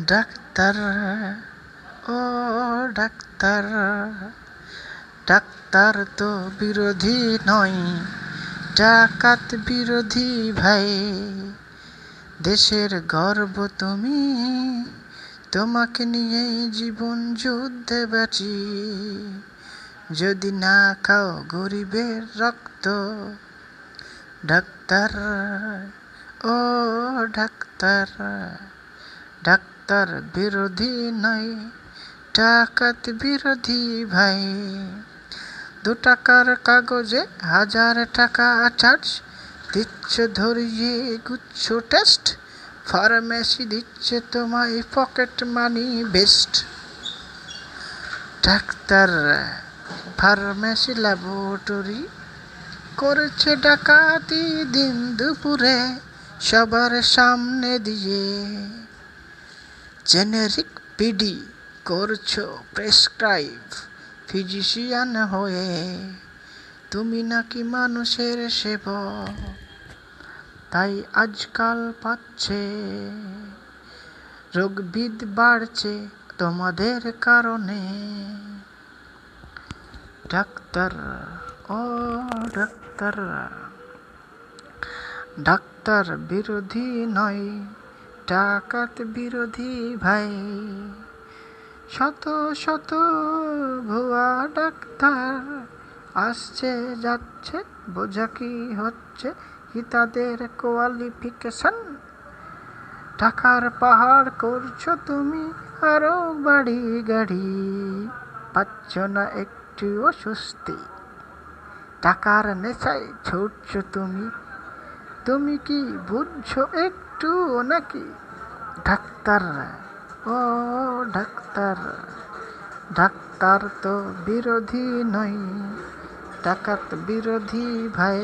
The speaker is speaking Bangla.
ডাক্তার, ও ডাক্তার ডাক্তার তো বিরোধী নয়, ডাকাত বিরোধী ভাই। দেশের গর্ব তুমি, তোমাকে নিয়েই জীবন যুদ্ধে বাঁচি যদি না খাও গরিবের রক্ত, ডাক্তার, ও ডাক্তার ডাক্তার বিরোধী নাই ডাকাত বিরোধী ভাই। দু টাকার কাগজে হাজার টাকা চার্জ দিচ্ছে ধরিয়ে গুচ্ছ টেস্ট, ফার্মেসি দিচ্ছে তোমায় pocket money best. Doctor, pharmacy laboratory করেছে ডাকাতি দিন দুপুরে, সবার সামনে দিয়ে। জেনেরিক পিডি করছ, প্রেসক্রাইব ফিজিশিয়ান হয়ে। তুমি নাকি মানুষের সেব তাই আজকাল পাচ্ছে। রোগবিদ বাড়ছে তোমাদের কারণে। ডাক্তার, ও ডাক্তার। ডাক্তার বিরোধী নয়। ডাকাত বিরোধী ভাই, শত শত ভুয়া ডাক্তার আসছে, যাচ্ছে, বোঝা কি হচ্ছে? কি তাদের কোয়ালিফিকেশন টাকার পাহাড় করছ তুমি, আরও বাড়ি গাড়ি, পাচ্ছ না একটুও স্বস্তি টাকার নেশায় ছুটছো তুমি তুমি কি বুঝছ একটু নাকি? ডাক্তার ও ডাক্তার ডাক্তার তো বিরোধী নয় ডাকাত বিরোধী ভাই।